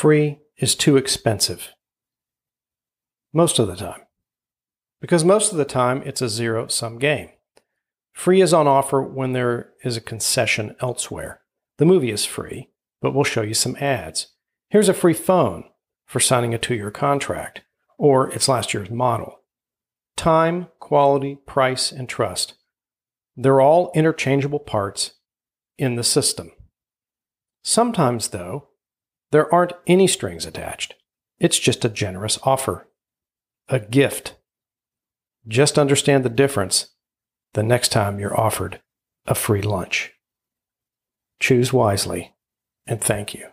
free is too expensive. Most of the time. Because most of the time, it's a zero sum game. Free is on offer when there is a concession elsewhere. The movie is free, but we'll show you some ads. Here's a free phone for signing a two year contract, or its last year's model. Time, quality, price, and trust. They're all interchangeable parts in the system. Sometimes, though, there aren't any strings attached. It's just a generous offer, a gift. Just understand the difference the next time you're offered a free lunch. Choose wisely, and thank you.